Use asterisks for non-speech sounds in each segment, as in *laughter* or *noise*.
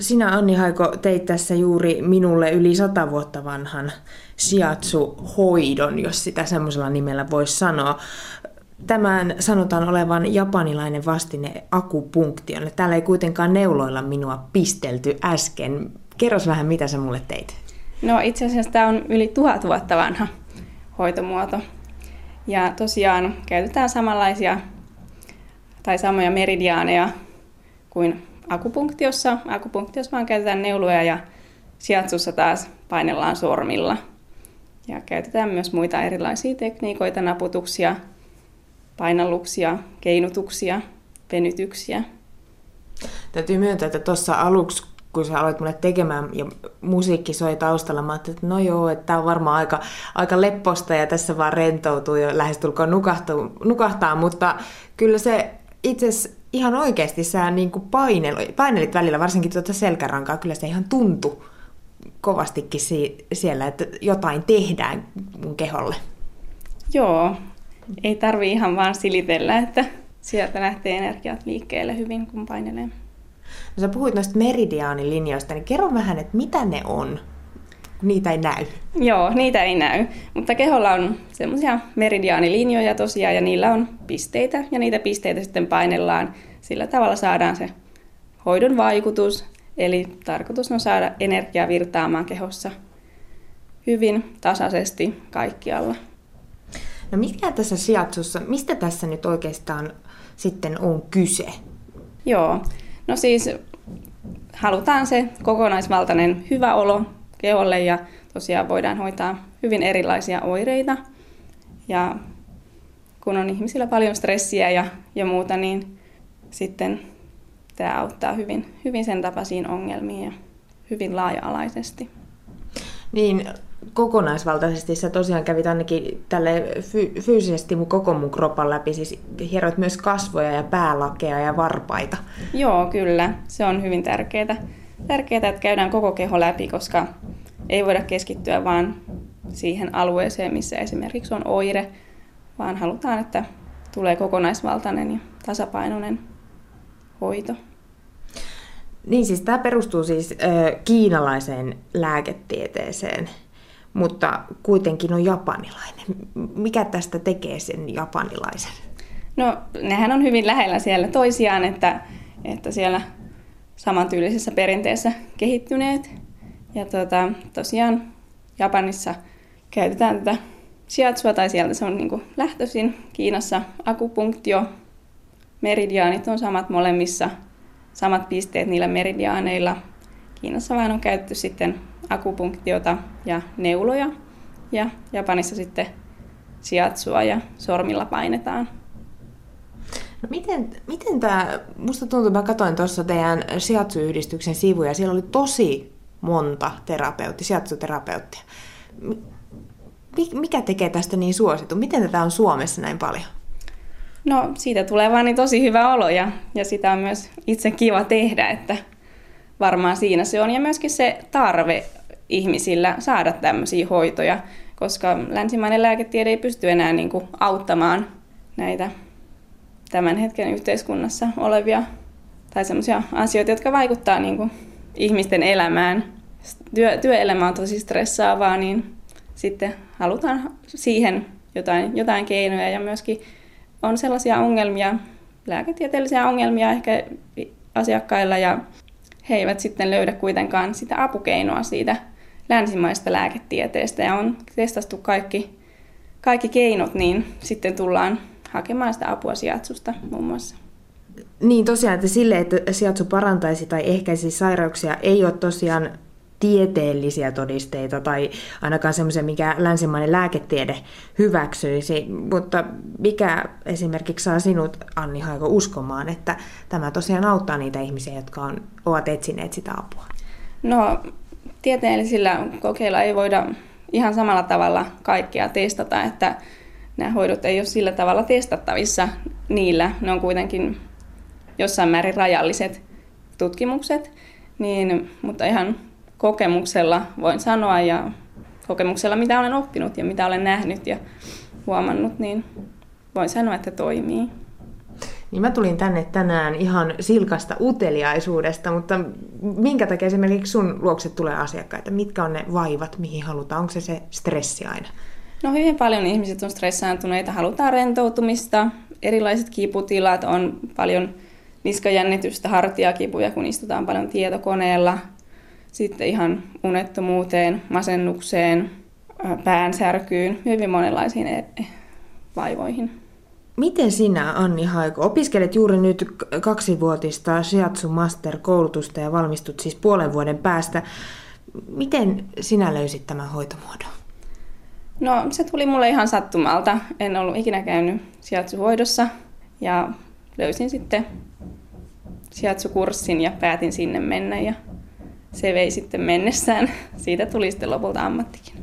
sinä Anni Haiko teit tässä juuri minulle yli sata vuotta vanhan shiatsu-hoidon, jos sitä semmoisella nimellä voisi sanoa. Tämän sanotaan olevan japanilainen vastine akupunktiolle. Täällä ei kuitenkaan neuloilla minua pistelty äsken. Kerros vähän, mitä sä mulle teit. No itse asiassa tämä on yli tuhat vuotta vanha hoitomuoto. Ja tosiaan käytetään samanlaisia tai samoja meridiaaneja kuin akupunktiossa. Akupunktiossa vaan käytetään neuloja ja siatsussa taas painellaan sormilla. Ja käytetään myös muita erilaisia tekniikoita, naputuksia, painalluksia, keinutuksia, venytyksiä. Täytyy myöntää, että tuossa aluksi, kun sä aloit mulle tekemään ja musiikki soi taustalla, mä ajattelin, että no joo, että tämä on varmaan aika, aika lepposta ja tässä vaan rentoutuu ja lähestulkoon nukahtaa, nukahtaa, mutta kyllä se itse ihan oikeasti sä niin kuin painelit, painelit välillä, varsinkin tuota selkärankaa, kyllä se ihan tuntui kovastikin si- siellä, että jotain tehdään mun keholle. Joo, ei tarvi ihan vaan silitellä, että sieltä lähtee energiat liikkeelle hyvin, kun painelee. No sä puhuit noista meridiaanilinjoista, niin kerro vähän, että mitä ne on? Niitä ei näy. Joo, niitä ei näy. Mutta keholla on semmoisia meridiaanilinjoja tosiaan, ja niillä on pisteitä, ja niitä pisteitä sitten painellaan. Sillä tavalla saadaan se hoidon vaikutus, eli tarkoitus on saada energiaa virtaamaan kehossa hyvin tasaisesti kaikkialla. No mikä tässä sijatsussa, mistä tässä nyt oikeastaan sitten on kyse? Joo, no siis halutaan se kokonaisvaltainen hyvä olo keholle ja tosiaan voidaan hoitaa hyvin erilaisia oireita. Ja kun on ihmisillä paljon stressiä ja, ja muuta, niin sitten tämä auttaa hyvin, hyvin sen tapaisiin ongelmiin ja hyvin laaja-alaisesti. Niin, kokonaisvaltaisesti sä tosiaan kävit ainakin tälle fy- fyysisesti mun koko mun kropan läpi, siis hieroit myös kasvoja ja päälakea ja varpaita. Joo, kyllä. Se on hyvin tärkeää. Tärkeää, että käydään koko keho läpi, koska ei voida keskittyä vaan siihen alueeseen, missä esimerkiksi on oire, vaan halutaan, että tulee kokonaisvaltainen ja tasapainoinen hoito. Niin siis tämä perustuu siis äh, kiinalaiseen lääketieteeseen, mutta kuitenkin on japanilainen. Mikä tästä tekee sen japanilaisen? No nehän on hyvin lähellä siellä toisiaan, että, että siellä samantyylisessä perinteessä kehittyneet. Ja tota, tosiaan Japanissa käytetään tätä shiatsua, tai sieltä se on niin lähtöisin. Kiinassa akupunktio, meridiaanit on samat molemmissa, samat pisteet niillä meridiaaneilla. Kiinassa vain on käytetty sitten akupunktiota ja neuloja, ja Japanissa sitten shiatsua ja sormilla painetaan. No miten, miten tämä, musta tuntuu, että mä katsoin tuossa teidän shiatsu-yhdistyksen sivuja, siellä oli tosi monta terapeutti, shiatsu-terapeuttia. Mikä tekee tästä niin suosittu? Miten tätä on Suomessa näin paljon? No siitä tulee vaan niin tosi hyvä olo ja, ja sitä on myös itse kiva tehdä, että varmaan siinä se on. Ja myöskin se tarve ihmisillä saada tämmöisiä hoitoja, koska länsimainen lääketiede ei pysty enää niin kuin auttamaan näitä tämän hetken yhteiskunnassa olevia tai semmoisia asioita, jotka vaikuttaa niin kuin ihmisten elämään. Työ, työelämä on tosi stressaavaa, niin sitten halutaan siihen jotain, jotain keinoja ja myöskin on sellaisia ongelmia, lääketieteellisiä ongelmia ehkä asiakkailla ja he eivät sitten löydä kuitenkaan sitä apukeinoa siitä länsimaista lääketieteestä ja on testattu kaikki, kaikki keinot, niin sitten tullaan hakemaan sitä apua sijatsusta muun muassa. Niin tosiaan, että sille, että sijatsu parantaisi tai ehkäisi sairauksia, ei ole tosiaan tieteellisiä todisteita tai ainakaan semmoisia, mikä länsimainen lääketiede hyväksyisi, mutta mikä esimerkiksi saa sinut, Anni Haiko, uskomaan, että tämä tosiaan auttaa niitä ihmisiä, jotka on, ovat etsineet sitä apua? No, tieteellisillä kokeilla ei voida ihan samalla tavalla kaikkea testata, että nämä hoidot ei ole sillä tavalla testattavissa niillä. Ne on kuitenkin jossain määrin rajalliset tutkimukset, niin, mutta ihan kokemuksella voin sanoa ja kokemuksella mitä olen oppinut ja mitä olen nähnyt ja huomannut, niin voin sanoa, että toimii. niin mä tulin tänne tänään ihan silkasta uteliaisuudesta, mutta minkä takia esimerkiksi sun luokse tulee asiakkaita? Mitkä on ne vaivat, mihin halutaan? Onko se se stressi aina? No hyvin paljon ihmiset on stressaantuneita, halutaan rentoutumista, erilaiset kiputilat, on paljon niskajännitystä, hartiakipuja, kun istutaan paljon tietokoneella, sitten ihan unettomuuteen, masennukseen, päänsärkyyn, hyvin monenlaisiin e- vaivoihin. Miten sinä, Anni Haiko, opiskelet juuri nyt kaksivuotista Shiatsu Master-koulutusta ja valmistut siis puolen vuoden päästä. Miten sinä löysit tämän hoitomuodon? No se tuli mulle ihan sattumalta. En ollut ikinä käynyt Shiatsu-hoidossa ja löysin sitten Shiatsu-kurssin ja päätin sinne mennä ja se vei sitten mennessään. Siitä tuli sitten lopulta ammattikin.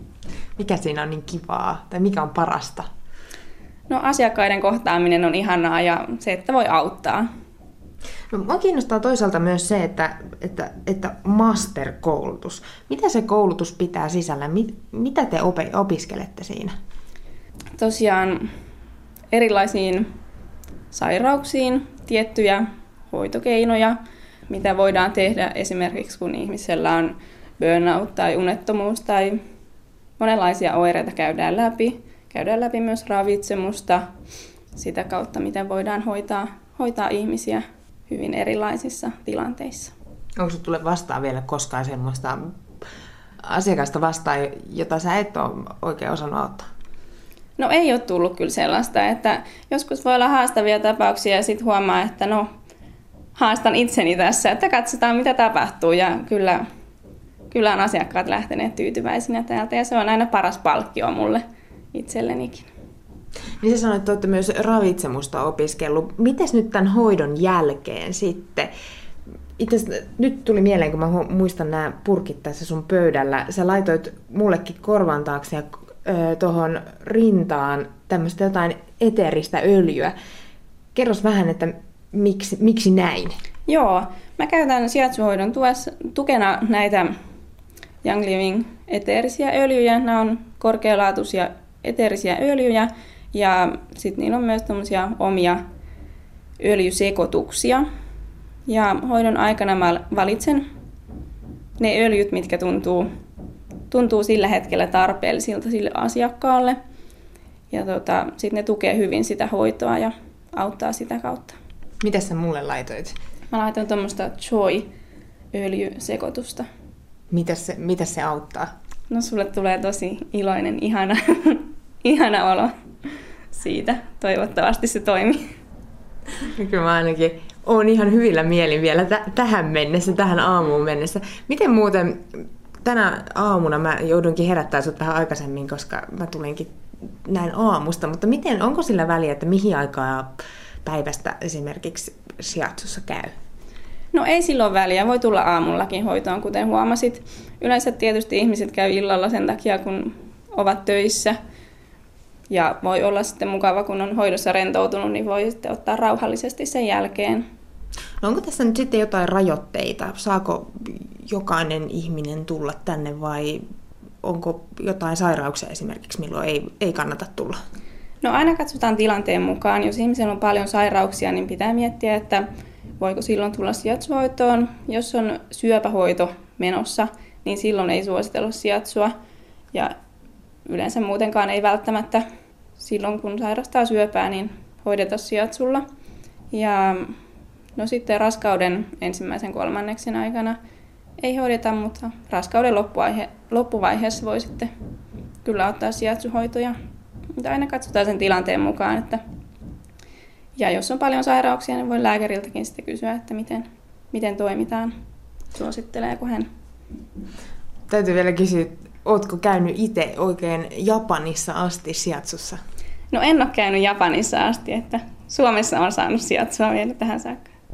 Mikä siinä on niin kivaa tai mikä on parasta? No asiakkaiden kohtaaminen on ihanaa ja se, että voi auttaa. No, mua kiinnostaa toisaalta myös se, että, että, että master-koulutus. Mitä se koulutus pitää sisällä? Mit, mitä te opiskelette siinä? Tosiaan erilaisiin sairauksiin tiettyjä hoitokeinoja, mitä voidaan tehdä esimerkiksi kun ihmisellä on burnout tai unettomuus tai monenlaisia oireita käydään läpi. Käydään läpi myös ravitsemusta sitä kautta, miten voidaan hoitaa, hoitaa ihmisiä hyvin erilaisissa tilanteissa. Onko sinulle tulee vastaan vielä koskaan semmoista asiakasta vastaan, jota sä et ole oikein osannut auttaa? No ei ole tullut kyllä sellaista, että joskus voi olla haastavia tapauksia ja sitten huomaa, että no haastan itseni tässä, että katsotaan mitä tapahtuu ja kyllä, kyllä on asiakkaat lähteneet tyytyväisinä täältä ja se on aina paras palkkio mulle itsellenikin. Niin sä sanoit, että olette myös ravitsemusta opiskellut. Mites nyt tämän hoidon jälkeen sitten? Itse nyt tuli mieleen, kun mä muistan nämä purkit tässä sun pöydällä. Sä laitoit mullekin korvan taakse ja tuohon rintaan tämmöistä jotain eteeristä öljyä. Kerros vähän, että miksi, miksi näin? Joo, mä käytän sijaitsuhoidon tuessa, tukena näitä Young Living eteerisiä öljyjä. Nämä on korkealaatuisia eteerisiä öljyjä ja sitten niillä on myös tämmöisiä omia öljysekoituksia. Ja hoidon aikana mä valitsen ne öljyt, mitkä tuntuu, tuntuu sillä hetkellä tarpeellisilta sille asiakkaalle. Ja tota, sitten ne tukee hyvin sitä hoitoa ja auttaa sitä kautta. Mitä sä mulle laitoit? Mä laitoin tuommoista Choi-öljysekoitusta. Mitä se, mitä se auttaa? No sulle tulee tosi iloinen, ihana, *laughs* ihana olo siitä. Toivottavasti se toimii. Kyllä mä ainakin olen ihan hyvillä mielin vielä t- tähän mennessä, tähän aamuun mennessä. Miten muuten tänä aamuna mä joudunkin herättää sinut vähän aikaisemmin, koska mä tulinkin näin aamusta, mutta miten, onko sillä väliä, että mihin aikaa päivästä esimerkiksi sijaitsussa käy? No ei silloin väliä, voi tulla aamullakin hoitoon, kuten huomasit. Yleensä tietysti ihmiset käy illalla sen takia, kun ovat töissä. Ja voi olla sitten mukava, kun on hoidossa rentoutunut, niin voi sitten ottaa rauhallisesti sen jälkeen. No onko tässä nyt sitten jotain rajoitteita? Saako jokainen ihminen tulla tänne vai onko jotain sairauksia esimerkiksi, milloin ei, ei kannata tulla? No aina katsotaan tilanteen mukaan. Jos ihmisellä on paljon sairauksia, niin pitää miettiä, että voiko silloin tulla sijatsuhoitoon. Jos on syöpähoito menossa, niin silloin ei suositella sijatsua. Ja yleensä muutenkaan ei välttämättä silloin, kun sairastaa syöpää, niin hoideta sijatsulla. Ja no sitten raskauden ensimmäisen kolmanneksen aikana ei hoideta, mutta raskauden loppuvaihe, loppuvaiheessa voi sitten kyllä ottaa sijatsuhoitoja. Mutta aina katsotaan sen tilanteen mukaan, että ja jos on paljon sairauksia, niin voi lääkäriltäkin sitten kysyä, että miten, miten toimitaan, suositteleeko hän. Täytyy vielä kysyä, ootko käynyt itse oikein Japanissa asti sijatsussa? No en ole käynyt Japanissa asti, että Suomessa on saanut sijaitsua vielä tähän saakka.